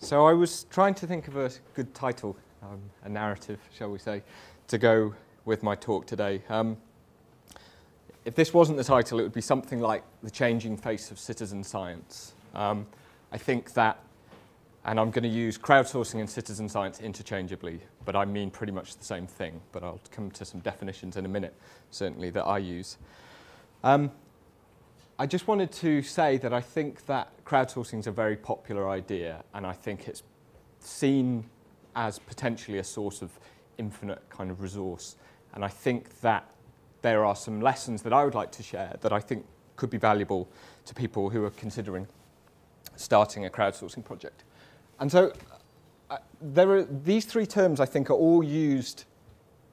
So I was trying to think of a good title, um, a narrative, shall we say, to go with my talk today. Um, if this wasn't the title, it would be something like The Changing Face of Citizen Science. Um, I think that, and I'm going to use crowdsourcing and citizen science interchangeably, but I mean pretty much the same thing, but I'll come to some definitions in a minute, certainly, that I use. Um, I just wanted to say that I think that crowdsourcing is a very popular idea, and I think it's seen as potentially a source of infinite kind of resource. And I think that there are some lessons that I would like to share that I think could be valuable to people who are considering starting a crowdsourcing project. And so uh, there are these three terms I think are all used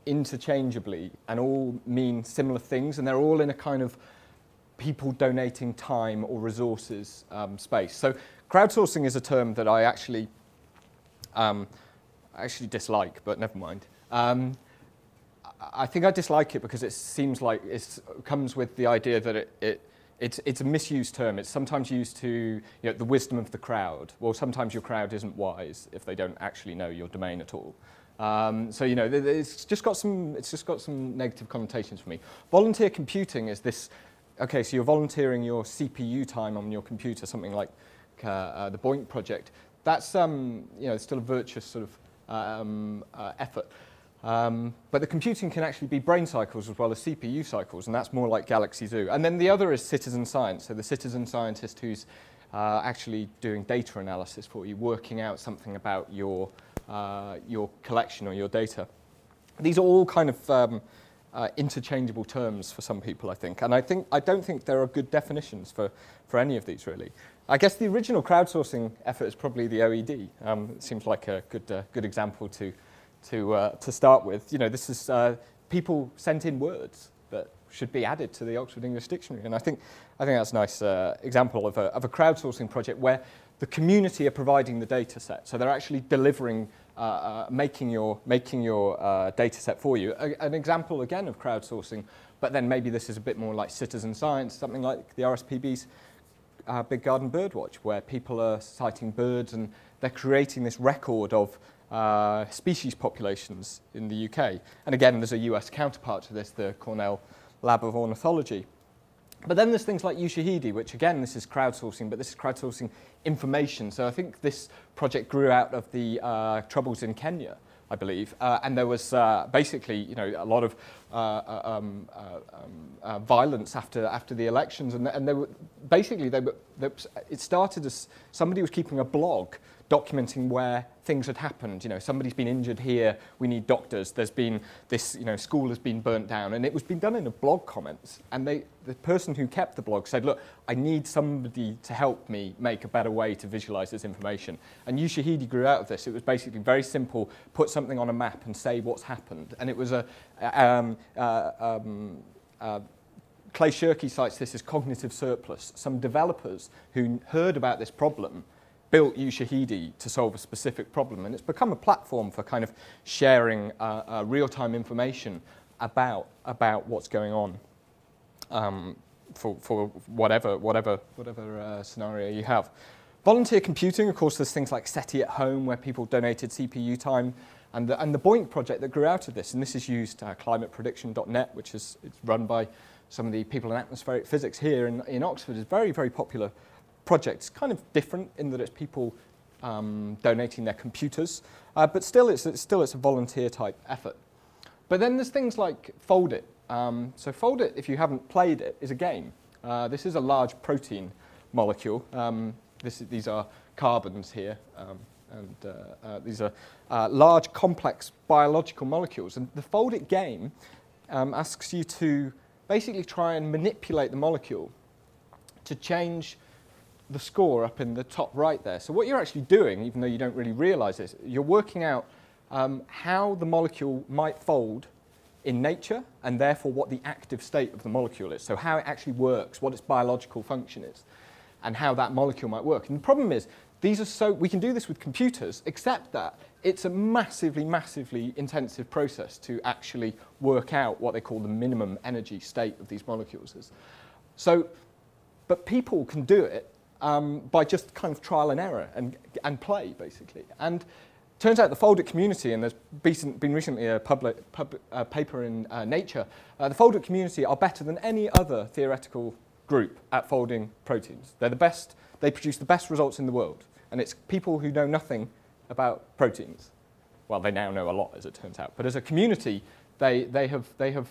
interchangeably and all mean similar things, and they're all in a kind of people donating time or resources um, space. So crowdsourcing is a term that I actually um, actually dislike, but never mind. Um, I think I dislike it because it seems like it comes with the idea that it, it it's, it's a misused term. It's sometimes used to you know, the wisdom of the crowd. Well, sometimes your crowd isn't wise if they don't actually know your domain at all. Um, so you know, it's just got some it's just got some negative connotations for me. Volunteer computing is this okay, so you're volunteering your CPU time on your computer, something like uh, uh, the BOINC project, that's um, you know, still a virtuous sort of um, uh, effort. Um, but the computing can actually be brain cycles as well as CPU cycles, and that's more like Galaxy Zoo. And then the other is citizen science, so the citizen scientist who's uh, actually doing data analysis for you, working out something about your, uh, your collection or your data. These are all kind of um, uh, interchangeable terms for some people, I think. And I, think, I don't think there are good definitions for, for any of these, really. I guess the original crowdsourcing effort is probably the OED. Um, it seems like a good, uh, good example to, to, uh, to start with. You know, this is uh, people sent in words that should be added to the Oxford English Dictionary. And I think, I think that's a nice uh, example of a, of a crowdsourcing project where the community are providing the data set. So they're actually delivering uh, uh, making your, making your uh, data set for you. A, an example, again, of crowdsourcing, but then maybe this is a bit more like citizen science, something like the RSPB's uh, Big Garden Birdwatch, where people are sighting birds and they're creating this record of uh, species populations in the UK. And again, there's a US counterpart to this, the Cornell Lab of Ornithology. But then there's things like Ushahidi, which again, this is crowdsourcing, but this is crowdsourcing information. So I think this project grew out of the uh, troubles in Kenya, I believe. Uh, and there was uh, basically, you know, a lot of uh, uh, um, uh, um, violence after, after the elections. And, and they were, basically, they were, they, it started as somebody was keeping a blog documenting where things had happened. You know, somebody's been injured here, we need doctors. There's been this, you know, school has been burnt down. And it was being done in a blog comments. And they, the person who kept the blog said, look, I need somebody to help me make a better way to visualize this information. And Ushahidi grew out of this. It was basically very simple, put something on a map and say what's happened. And it was a, um, uh, um, uh, Clay Shirky cites this as cognitive surplus. Some developers who heard about this problem built Ushahidi to solve a specific problem. And it's become a platform for kind of sharing uh, uh, real-time information about, about what's going on um, for, for whatever, whatever, whatever uh, scenario you have. Volunteer computing, of course, there's things like SETI at home where people donated CPU time. And the, and the BOINC project that grew out of this, and this is used uh, climateprediction.net, which is it's run by some of the people in atmospheric physics here in, in Oxford, is very, very popular project. It's kind of different in that it's people um, donating their computers, uh, but still it's, it's, still it's a volunteer type effort. But then there's things like Foldit. Um, so Foldit, if you haven't played it, is a game. Uh, this is a large protein molecule. Um, this, these are carbons here, um, and uh, uh, these are uh, large, complex biological molecules. And the Foldit game um, asks you to basically try and manipulate the molecule to change the score up in the top right there. So what you're actually doing, even though you don't really realize this, you're working out um, how the molecule might fold in nature and therefore what the active state of the molecule is. So how it actually works, what its biological function is, and how that molecule might work. And the problem is, these are so, we can do this with computers, except that it's a massively, massively intensive process to actually work out what they call the minimum energy state of these molecules. So, but people can do it um, by just kind of trial and error and, and play, basically. And turns out the foldit community, and there's been recently a public, pub, uh, paper in uh, Nature, uh, the foldit community are better than any other theoretical group at folding proteins. They're the best, they produce the best results in the world. And it's people who know nothing about proteins. Well, they now know a lot, as it turns out. But as a community, they, they, have, they have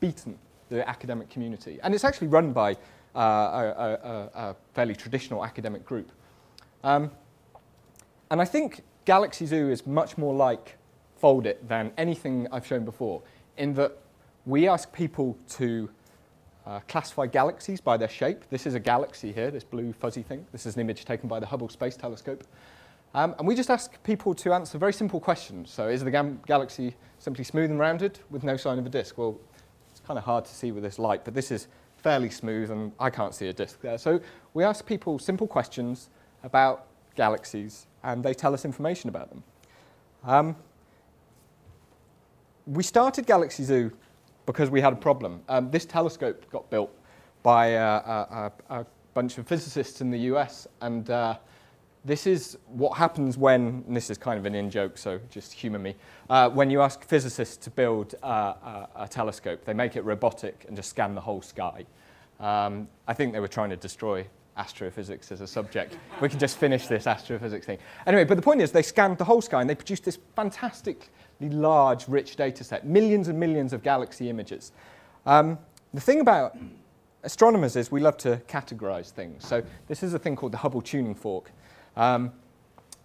beaten the academic community. And it's actually run by uh, a, a, a, fairly traditional academic group. Um, and I think Galaxy Zoo is much more like Foldit than anything I've shown before, in that we ask people to uh, classify galaxies by their shape. This is a galaxy here, this blue fuzzy thing. This is an image taken by the Hubble Space Telescope. Um, and we just ask people to answer very simple questions. So is the galaxy simply smooth and rounded with no sign of a disk? Well, it's kind of hard to see with this light, but this is fairly smooth and I can't see a disk there. So we ask people simple questions about galaxies and they tell us information about them. Um, we started Galaxy Zoo because we had a problem. Um, this telescope got built by uh, a, a, bunch of physicists in the US, and uh, this is what happens when, this is kind of an in joke, so just humor me, uh, when you ask physicists to build uh, a, a, telescope, they make it robotic and just scan the whole sky. Um, I think they were trying to destroy astrophysics as a subject. we can just finish this astrophysics thing. Anyway, but the point is they scanned the whole sky and they produced this fantastically large, rich data set, millions and millions of galaxy images. Um, the thing about astronomers is we love to categorize things. So this is a thing called the Hubble tuning fork. Um,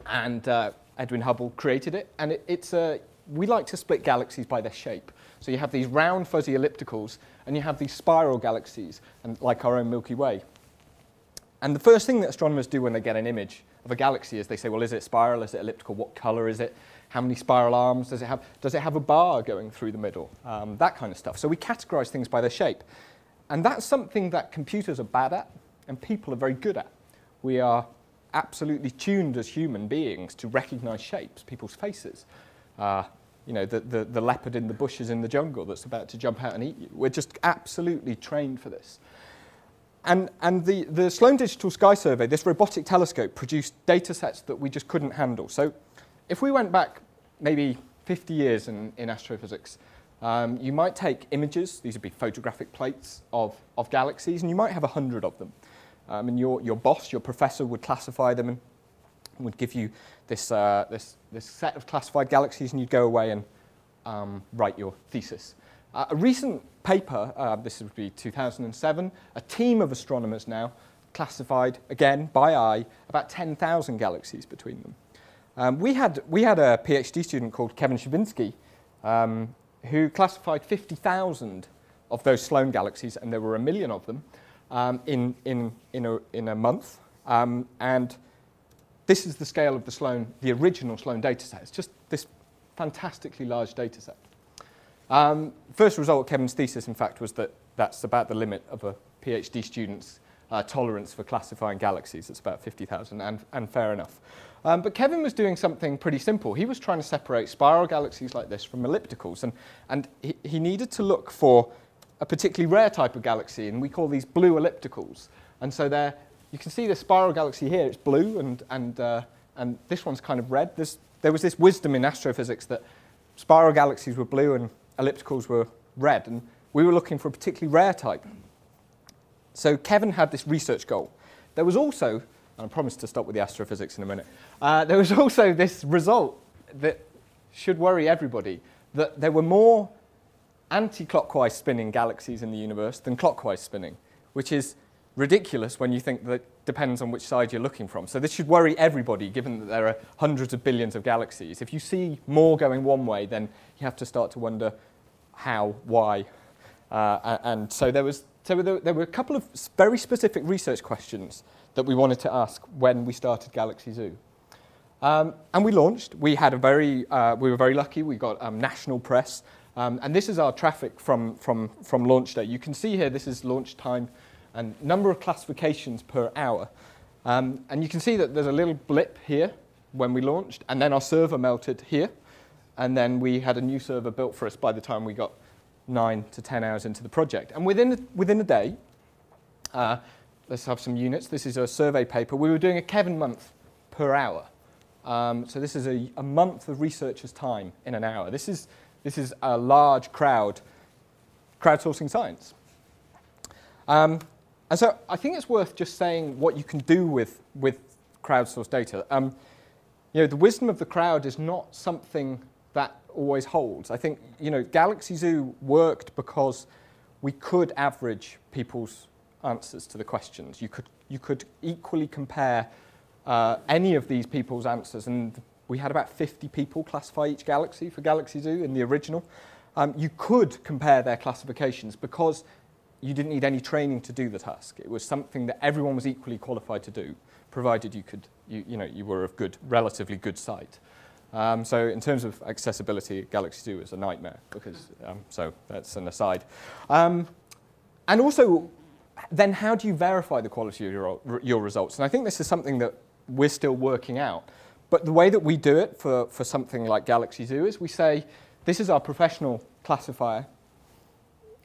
and uh, Edwin Hubble created it. And it, it's a, we like to split galaxies by their shape. So you have these round, fuzzy ellipticals, and you have these spiral galaxies, and like our own Milky Way. And the first thing that astronomers do when they get an image of a galaxy is they say, well, is it spiral? Is it elliptical? What color is it? How many spiral arms does it have? Does it have a bar going through the middle? Um, that kind of stuff. So we categorize things by their shape. And that's something that computers are bad at and people are very good at. We are absolutely tuned as human beings to recognize shapes, people's faces. Uh, you know, the, the, the leopard in the bushes in the jungle that's about to jump out and eat you. We're just absolutely trained for this. And, and the, the Sloan Digital Sky Survey, this robotic telescope, produced data sets that we just couldn't handle. So if we went back maybe 50 years in, in astrophysics, um, you might take images, these would be photographic plates of, of galaxies, and you might have 100 of them. Um, and your, your boss, your professor, would classify them and would give you this, uh, this, this set of classified galaxies, and you'd go away and um, write your thesis. Uh, a recent paper, uh, this would be 2007, a team of astronomers now classified, again, by eye, about 10,000 galaxies between them. Um, we, had, we had a PhD student called Kevin Schawinski um, who classified 50,000 of those Sloan galaxies, and there were a million of them, in, in, in, a, in a month. Um, and this is the scale of the Sloan, the original Sloan dataset. It's just this fantastically large dataset. Um, first result Kevin's thesis, in fact, was that that's about the limit of a PhD student's uh, tolerance for classifying galaxies. It's about 50,000, and, and fair enough. Um, but Kevin was doing something pretty simple. He was trying to separate spiral galaxies like this from ellipticals, and, and he, he needed to look for a particularly rare type of galaxy, and we call these blue ellipticals. And so there, you can see the spiral galaxy here, it's blue, and, and, uh, and this one's kind of red. There's, there was this wisdom in astrophysics that spiral galaxies were blue and ellipticals were red, and we were looking for a particularly rare type. So Kevin had this research goal. There was also, and I promise to stop with the astrophysics in a minute, uh, there was also this result that should worry everybody, that there were more anti-clockwise spinning galaxies in the universe than clockwise spinning, which is ridiculous when you think that depends on which side you're looking from. So this should worry everybody, given that there are hundreds of billions of galaxies. If you see more going one way, then you have to start to wonder how, why. Uh, and so there was so there, there, were a couple of very specific research questions that we wanted to ask when we started Galaxy Zoo. Um, and we launched. We had a very, uh, we were very lucky. We got um, national press. Um, and this is our traffic from, from, from launch day. You can see here this is launch time and number of classifications per hour. Um, and you can see that there's a little blip here when we launched, and then our server melted here. And then we had a new server built for us by the time we got nine to 10 hours into the project. And within, within a day, uh, let's have some units. This is a survey paper. We were doing a Kevin month per hour. Um, so this is a, a month of researchers' time in an hour. This is, this is a large crowd crowdsourcing science. Um, and so I think it's worth just saying what you can do with, with crowdsourced data. Um, you know, the wisdom of the crowd is not something that always holds. I think, you know, Galaxy Zoo worked because we could average people's answers to the questions. You could, you could equally compare uh, any of these people's answers, and we had about 50 people classify each galaxy for Galaxy Zoo in the original. Um, you could compare their classifications because you didn't need any training to do the task. It was something that everyone was equally qualified to do, provided you could, you, you know, you were of good, relatively good sight. Um, so in terms of accessibility, Galaxy Zoo is a nightmare because, um, so that's an aside. Um, and also, then how do you verify the quality of your, your results? And I think this is something that we're still working out. But the way that we do it for, for something like Galaxy Zoo is we say, this is our professional classifier,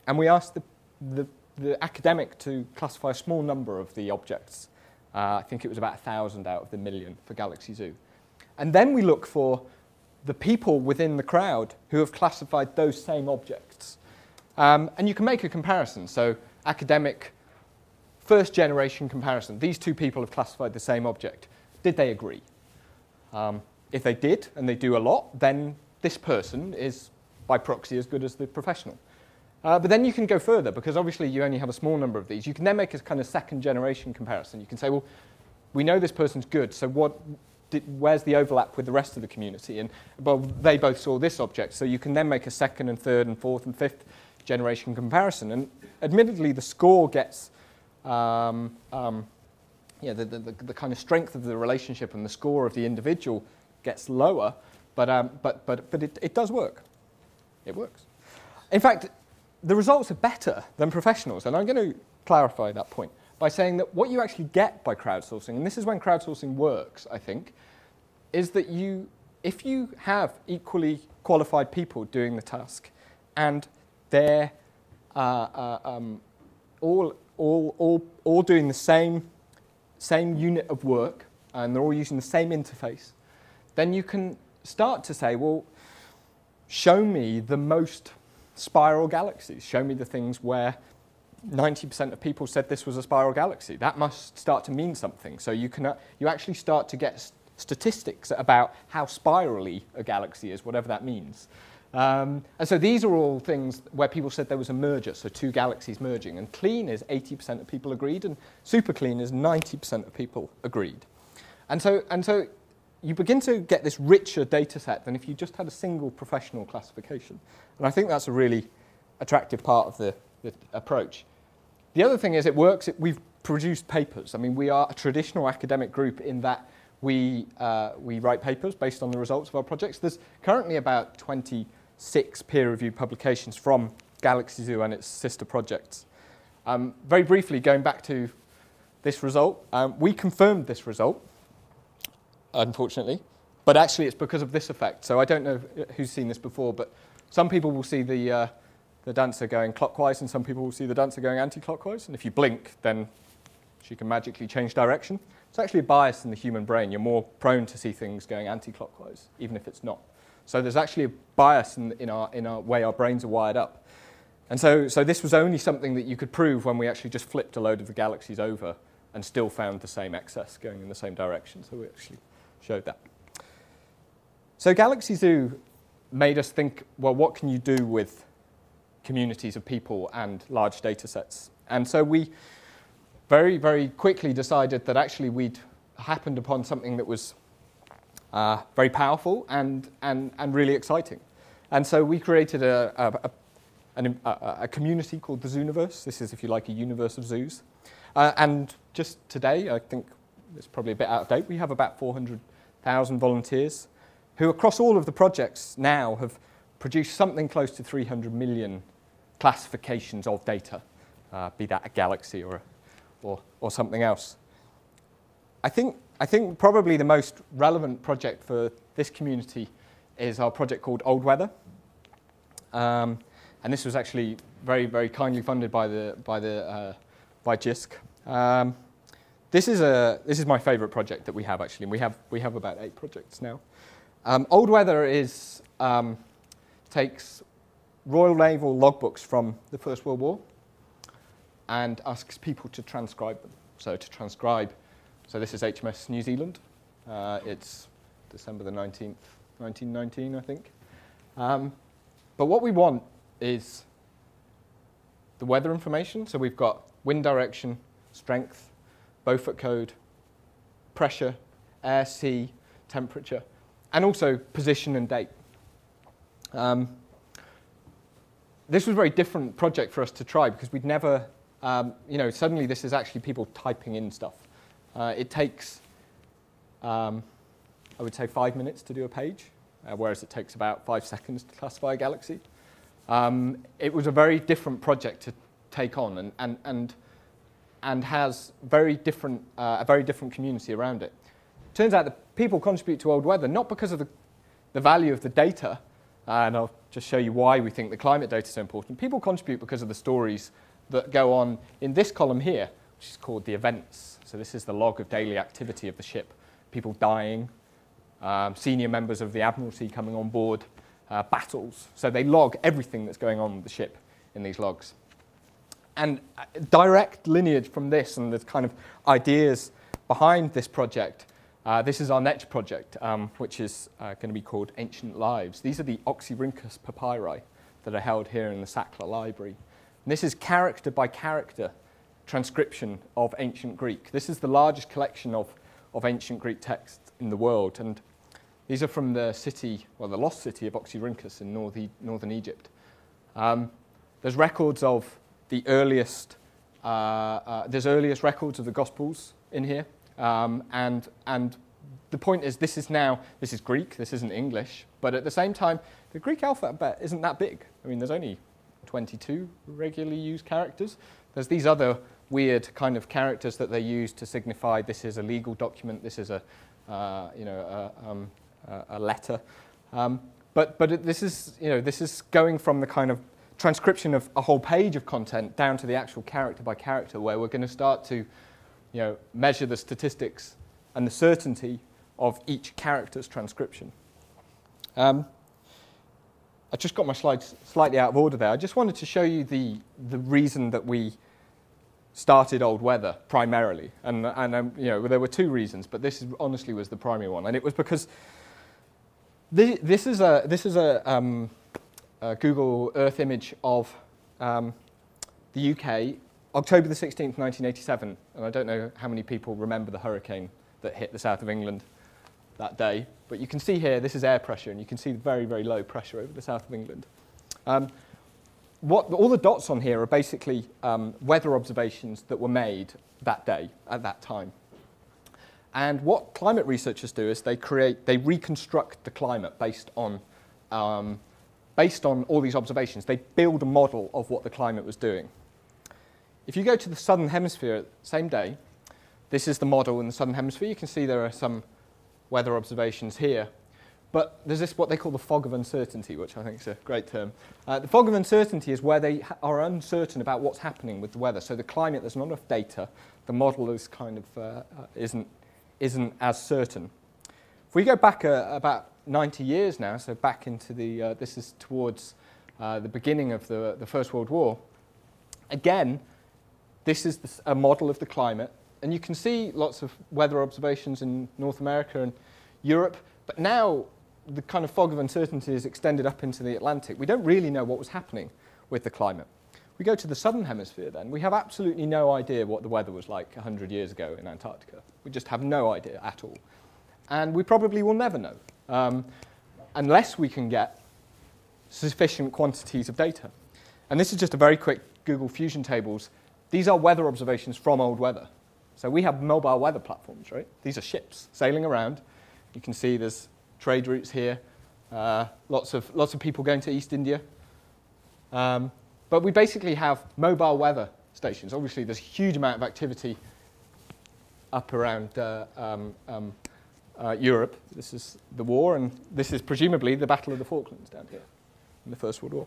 and we ask the, the, the academic to classify a small number of the objects. Uh, I think it was about 1,000 out of the million for Galaxy Zoo. And then we look for the people within the crowd who have classified those same objects. Um, and you can make a comparison. So, academic first generation comparison. These two people have classified the same object. Did they agree? Um, if they did, and they do a lot, then this person is by proxy as good as the professional. Uh, but then you can go further because obviously you only have a small number of these. You can then make a kind of second generation comparison. You can say, well, we know this person's good, so what, did, where's the overlap with the rest of the community? And well, they both saw this object, so you can then make a second and third and fourth and fifth generation comparison. And admittedly, the score gets um, um, yeah, the, the, the, kind of strength of the relationship and the score of the individual gets lower, but, um, but, but, but it, it does work. It works. In fact, the results are better than professionals, and I'm going to clarify that point by saying that what you actually get by crowdsourcing, and this is when crowdsourcing works, I think, is that you, if you have equally qualified people doing the task and they're uh, uh, um, all all, all, all doing the same, same unit of work and they're all using the same interface, then you can start to say, well, show me the most spiral galaxies. Show me the things where 90% of people said this was a spiral galaxy. That must start to mean something. So you, can, uh, you actually start to get statistics about how spirally a galaxy is, whatever that means. Um, and so these are all things where people said there was a merger, so two galaxies merging. And clean is 80% of people agreed, and super clean is 90% of people agreed. And so, and so you begin to get this richer data set than if you just had a single professional classification. And I think that's a really attractive part of the, the approach. The other thing is it works, it, we've produced papers. I mean, we are a traditional academic group in that we, uh, we write papers based on the results of our projects. There's currently about 20 six peer-reviewed publications from Galaxy Zoo and its sister projects. Um, very briefly, going back to this result, um, we confirmed this result, unfortunately, but actually it's because of this effect. So I don't know who's seen this before, but some people will see the, uh, the dancer going clockwise and some people will see the dancer going anti-clockwise. And if you blink, then she can magically change direction. It's actually a bias in the human brain. You're more prone to see things going anti-clockwise, even if it's not. So there's actually a bias in, in, our, in our way our brains are wired up. And so, so this was only something that you could prove when we actually just flipped a load of the galaxies over and still found the same excess going in the same direction. So we actually showed that. So Galaxy Zoo made us think, well, what can you do with communities of people and large data sets? And so we very, very quickly decided that actually we'd happened upon something that was uh, very powerful and, and, and really exciting. And so we created a, a, a, a, a community called the Zooniverse. This is, if you like, a universe of zoos. Uh, and just today, I think it's probably a bit out of date, we have about 400,000 volunteers who, across all of the projects now, have produced something close to 300 million classifications of data, uh, be that a galaxy or, or, or something else. I think I think probably the most relevant project for this community is our project called Old Weather. Um, and this was actually very, very kindly funded by, the, by, the, uh, by JISC. Um, this is a this is my favourite project that we have actually. And we have we have about eight projects now. Um, Old Weather is um, takes Royal Naval logbooks from the First World War and asks people to transcribe them. So to transcribe, so this is HMS New Zealand. Uh, it's December the 19th, 1919, I think. Um, but what we want is the weather information. So we've got wind direction, strength, Beaufort code, pressure, air, sea, temperature, and also position and date. Um, this was a very different project for us to try because we'd never, um, you know, suddenly this is actually people typing in stuff. Uh, it takes, um, I would say, five minutes to do a page, uh, whereas it takes about five seconds to classify a galaxy. Um, it was a very different project to take on and, and, and, and has very different, uh, a very different community around it. Turns out that people contribute to old weather not because of the, the value of the data, and I'll just show you why we think the climate data is so important. People contribute because of the stories that go on in this column here, which is called the events. So this is the log of daily activity of the ship. People dying, um, senior members of the Admiralty coming on board, uh, battles. So they log everything that's going on with the ship in these logs. And uh, direct lineage from this and the kind of ideas behind this project, uh, this is our next project, um, which is uh, going to be called Ancient Lives. These are the Oxyrhynchus papyri that are held here in the Sackler Library. And this is character by character transcription of ancient Greek. This is the largest collection of, of ancient Greek texts in the world. And these are from the city, well, the lost city of Oxyrhynchus in northern, northern Egypt. Um, there's records of the earliest, uh, uh, there's earliest records of the Gospels in here. Um, and, and the point is, this is now, this is Greek, this isn't English, but at the same time, the Greek alphabet isn't that big. I mean, there's only 22 regularly used characters. There's these other weird kind of characters that they use to signify this is a legal document, this is a, uh, you know, a, um, a letter. Um, but but it, this is you know this is going from the kind of transcription of a whole page of content down to the actual character by character, where we're going to start to you know measure the statistics and the certainty of each character's transcription. Um, I just got my slides slightly out of order there. I just wanted to show you the the reason that we started old weather primarily, and and um, you know there were two reasons, but this is, honestly was the primary one, and it was because this is a, this is a, um, a Google Earth image of um, the UK, October the 16th, 1987. And I don't know how many people remember the hurricane that hit the south of England that day. But you can see here, this is air pressure, and you can see very, very low pressure over the south of England. Um, what, all the dots on here are basically um, weather observations that were made that day, at that time. And what climate researchers do is they create, they reconstruct the climate based on, um, based on all these observations. They build a model of what the climate was doing. If you go to the southern hemisphere, same day, this is the model in the southern hemisphere. You can see there are some weather observations here. But there's this what they call the fog of uncertainty, which I think is a great term. Uh, the fog of uncertainty is where they ha- are uncertain about what's happening with the weather. So the climate, there's not enough data. The model is kind of uh, uh, isn't isn't as certain. If we go back uh, about 90 years now, so back into the, uh, this is towards uh, the beginning of the, the First World War, again, this is the, a model of the climate. And you can see lots of weather observations in North America and Europe, but now the kind of fog of uncertainty is extended up into the Atlantic. We don't really know what was happening with the climate. We go to the southern hemisphere then. We have absolutely no idea what the weather was like 100 years ago in Antarctica. We just have no idea at all. And we probably will never know um, unless we can get sufficient quantities of data. And this is just a very quick Google Fusion tables. These are weather observations from old weather. So we have mobile weather platforms, right? These are ships sailing around. You can see there's trade routes here, uh, lots, of, lots of people going to East India. Um, but we basically have mobile weather stations. Obviously, there's a huge amount of activity up around uh, um, um, uh, Europe. This is the war, and this is presumably the Battle of the Falklands down here in the First World War.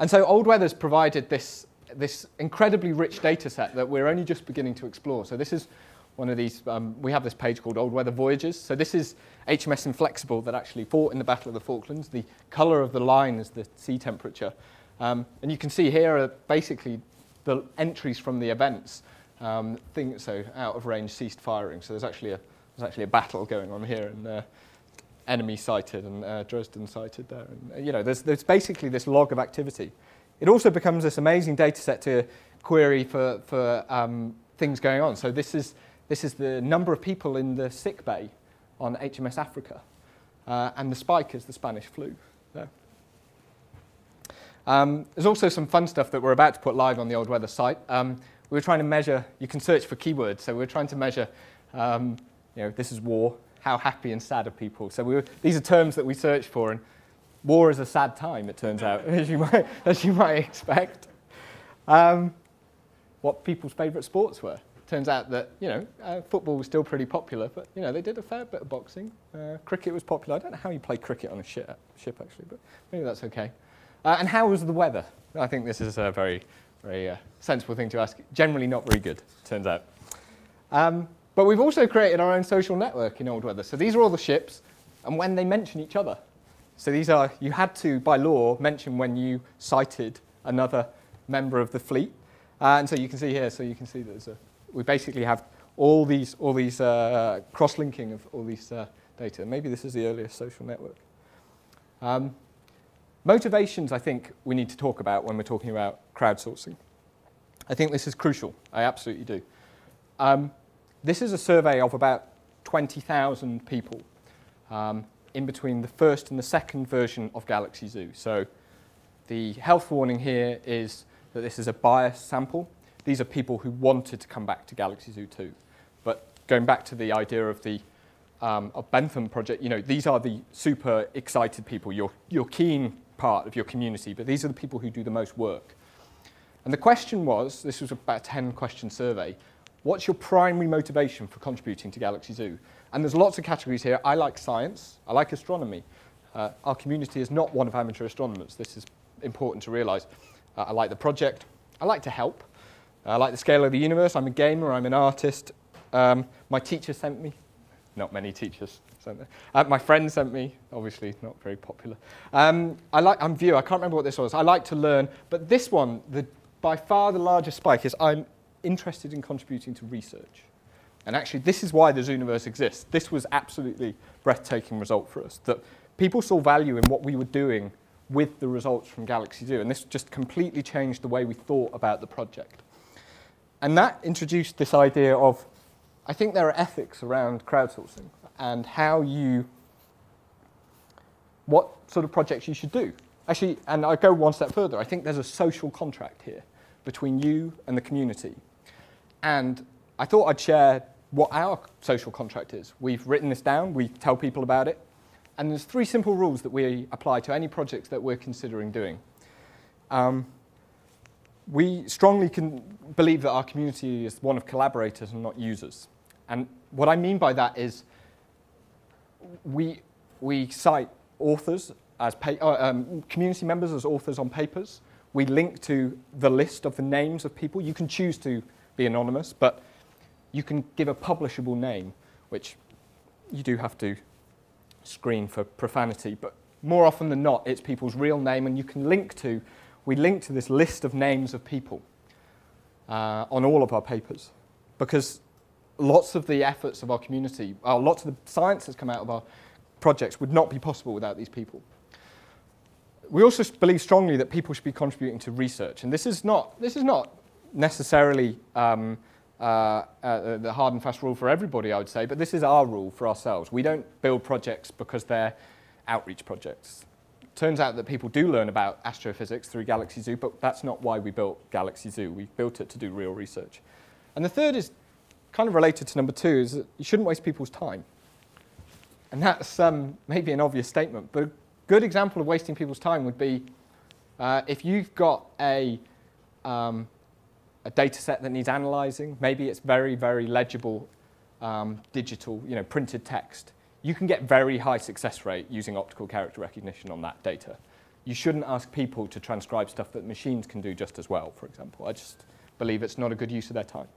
And so old weather's provided this, this incredibly rich data set that we're only just beginning to explore. So this is one of these, um, we have this page called Old Weather Voyages. So this is HMS Inflexible that actually fought in the Battle of the Falklands. The colour of the line is the sea temperature. Um, and you can see here are basically the entries from the events. Um, thing, so out of range ceased firing. So there's actually a, there's actually a battle going on here and uh, enemy sighted and uh, Dresden sighted there. And, uh, you know, there's, there's basically this log of activity. It also becomes this amazing data set to query for, for um, things going on. So this is, this is the number of people in the sick bay on HMS Africa. Uh, and the spike is the Spanish flu there. Um, there's also some fun stuff that we're about to put live on the Old Weather site. Um, we were trying to measure, you can search for keywords, so we were trying to measure, um, you know, this is war, how happy and sad are people? So we were, these are terms that we search for, and war is a sad time, it turns out, as you might, as you might expect. Um, what people's favourite sports were. Turns out that, you know, uh, football was still pretty popular, but, you know, they did a fair bit of boxing. Uh, cricket was popular. I don't know how you play cricket on a ship, ship actually, but maybe that's okay. Uh, and how was the weather? I think this is a very, very uh, sensible thing to ask. Generally not very good, turns out. Um, but we've also created our own social network in Old Weather. So these are all the ships and when they mention each other. So these are, you had to, by law, mention when you sighted another member of the fleet. Uh, and so you can see here, so you can see there's a, we basically have all these, all these uh, cross-linking of all these uh, data. Maybe this is the earliest social network. Um, motivations, I think, we need to talk about when we're talking about crowdsourcing. I think this is crucial. I absolutely do. Um, this is a survey of about 20,000 people um, in between the first and the second version of Galaxy Zoo. So the health warning here is that this is a biased sample. These are people who wanted to come back to Galaxy Zoo 2. But going back to the idea of the um, of Bentham project, you know, these are the super excited people, your, your keen part of your community, but these are the people who do the most work. And the question was, this was about a 10 question survey, What's your primary motivation for contributing to Galaxy Zoo? And there's lots of categories here. I like science. I like astronomy. Uh, our community is not one of amateur astronomers. This is important to realise. Uh, I like the project. I like to help. I like the scale of the universe. I'm a gamer. I'm an artist. Um, my teacher sent me. Not many teachers sent me. Uh, my friend sent me. Obviously, not very popular. Um, I like. I'm view. I can't remember what this was. I like to learn. But this one, the by far the largest spike is I'm interested in contributing to research. And actually, this is why the Zooniverse exists. This was absolutely breathtaking result for us, that people saw value in what we were doing with the results from Galaxy Zoo, and this just completely changed the way we thought about the project. And that introduced this idea of, I think there are ethics around crowdsourcing and how you, what sort of projects you should do. Actually, and I go one step further, I think there's a social contract here between you and the community and I thought I'd share what our social contract is. We've written this down, we tell people about it, and there's three simple rules that we apply to any projects that we're considering doing. Um, we strongly believe that our community is one of collaborators and not users. And what I mean by that is we, we cite authors as uh, um, community members as authors on papers. We link to the list of the names of people. You can choose to be anonymous, but you can give a publishable name, which you do have to screen for profanity, but more often than not, it's people's real name, and you can link to, we link to this list of names of people uh, on all of our papers, because lots of the efforts of our community, uh, lots of the science that's come out of our projects would not be possible without these people. We also believe strongly that people should be contributing to research, and this is not, this is not necessarily um, uh, uh, the hard and fast rule for everybody, I would say, but this is our rule for ourselves. We don't build projects because they're outreach projects. Turns out that people do learn about astrophysics through Galaxy Zoo, but that's not why we built Galaxy Zoo. We built it to do real research. And the third is kind of related to number two, is that you shouldn't waste people's time. And that's um, maybe an obvious statement, but a good example of wasting people's time would be uh, if you've got a um, a data set that needs analyzing. Maybe it's very, very legible um, digital, you know, printed text. You can get very high success rate using optical character recognition on that data. you shouldn't ask people to transcribe stuff that machines can do just as well, for example. I just believe it's not a good use of their time.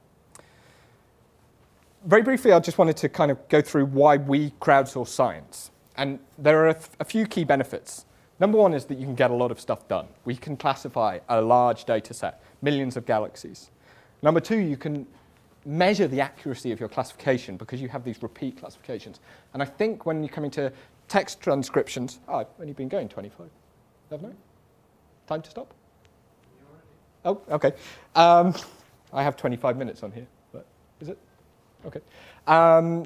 Very briefly, I just wanted to kind of go through why we crowdsource science. And there are a few key benefits. Number one is that you can get a lot of stuff done. We can classify a large data set, millions of galaxies. Number two, you can measure the accuracy of your classification because you have these repeat classifications. And I think when you come into text transcriptions, oh, I've only been going 25. Haven't I? Time to stop? Oh, okay. Um, I have 25 minutes on here, but is it? Okay. Um,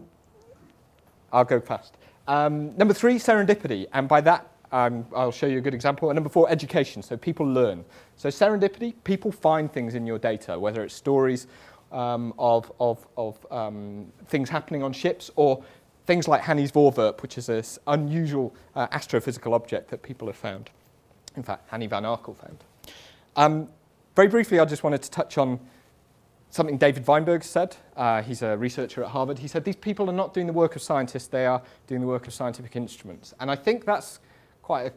I'll go fast. Um, number three, serendipity. And by that, um, I'll show you a good example. And number four, education. So people learn. So serendipity, people find things in your data, whether it's stories um, of, of, of um, things happening on ships or things like Hanny's Voorwerp, which is this unusual uh, astrophysical object that people have found. In fact, Hanny van Arkel found. Um, very briefly, I just wanted to touch on something David Weinberg said. Uh, he's a researcher at Harvard. He said, These people are not doing the work of scientists, they are doing the work of scientific instruments. And I think that's quite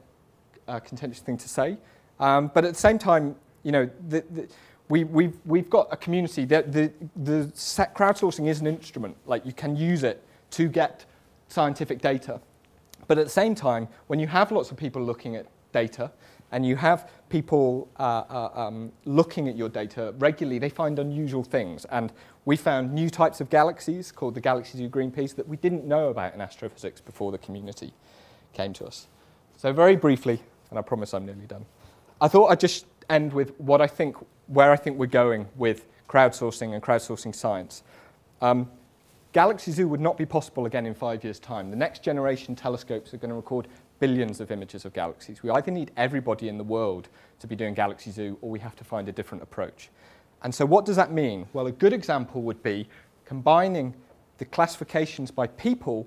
a, a contentious thing to say. Um, but at the same time, you know, the, the, we, we've, we've got a community. The, the, the crowdsourcing is an instrument. Like, you can use it to get scientific data. But at the same time, when you have lots of people looking at data, and you have people uh, uh, um, looking at your data regularly, they find unusual things. And we found new types of galaxies called the Galaxy Zoo Green Peas that we didn't know about in astrophysics before the community came to us. So very briefly, and I promise I'm nearly done, I thought I'd just end with what I think, where I think we're going with crowdsourcing and crowdsourcing science. Um, Galaxy Zoo would not be possible again in five years' time. The next generation telescopes are going to record billions of images of galaxies. We either need everybody in the world to be doing Galaxy Zoo or we have to find a different approach. And so, what does that mean? Well, a good example would be combining the classifications by people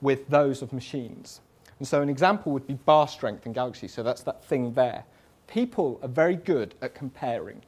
with those of machines. And so, an example would be bar strength in galaxies. So, that's that thing there. People are very good at comparing.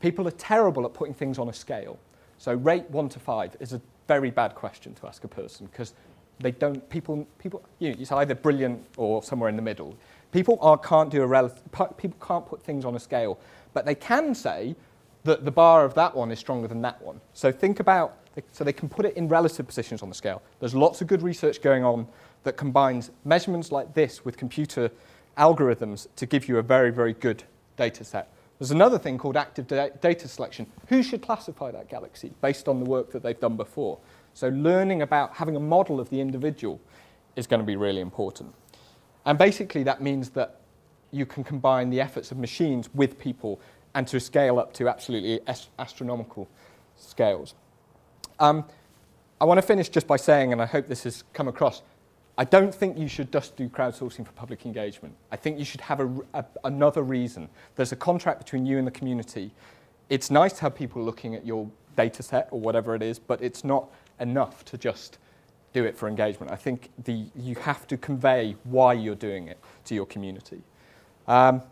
People are terrible at putting things on a scale. So, rate 1 to 5 is a very bad question to ask a person because they don't, people, people you know, it's either brilliant or somewhere in the middle. People are, can't do a relative, people can't put things on a scale, but they can say that the bar of that one is stronger than that one. So think about, so they can put it in relative positions on the scale. There's lots of good research going on that combines measurements like this with computer algorithms to give you a very, very good data set. There's another thing called active da- data selection. Who should classify that galaxy based on the work that they've done before? So, learning about having a model of the individual is going to be really important. And basically, that means that you can combine the efforts of machines with people and to scale up to absolutely astronomical scales. Um, I want to finish just by saying, and I hope this has come across, I don't think you should just do crowdsourcing for public engagement. I think you should have a, a, another reason. There's a contract between you and the community. It's nice to have people looking at your data set or whatever it is, but it's not enough to just do it for engagement. I think the, you have to convey why you're doing it to your community. Um,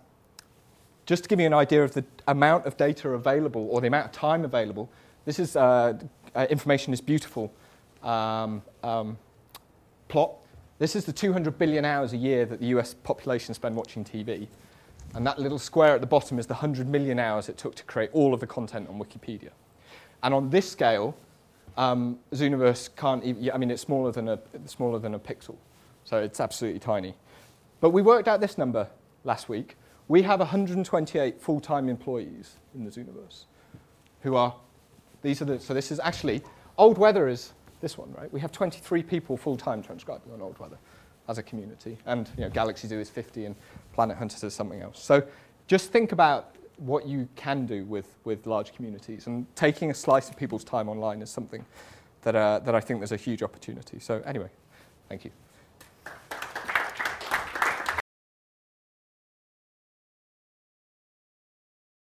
just to give you an idea of the amount of data available or the amount of time available, this is uh, uh, information is beautiful um, um, plot. This is the 200 billion hours a year that the US population spend watching TV. And that little square at the bottom is the 100 million hours it took to create all of the content on Wikipedia. And on this scale, um, Zooniverse can't even, I mean, it's smaller than, a, smaller than a pixel, so it's absolutely tiny. But we worked out this number last week. We have 128 full-time employees in the Zooniverse who are, these are the, so this is actually, Old Weather is this one, right? We have 23 people full-time transcribing on Old Weather as a community. And you know, Galaxy Zoo is 50 and Planet Hunters is something else. So just think about what you can do with, with large communities. And taking a slice of people's time online is something that, uh, that I think there's a huge opportunity. So, anyway, thank you.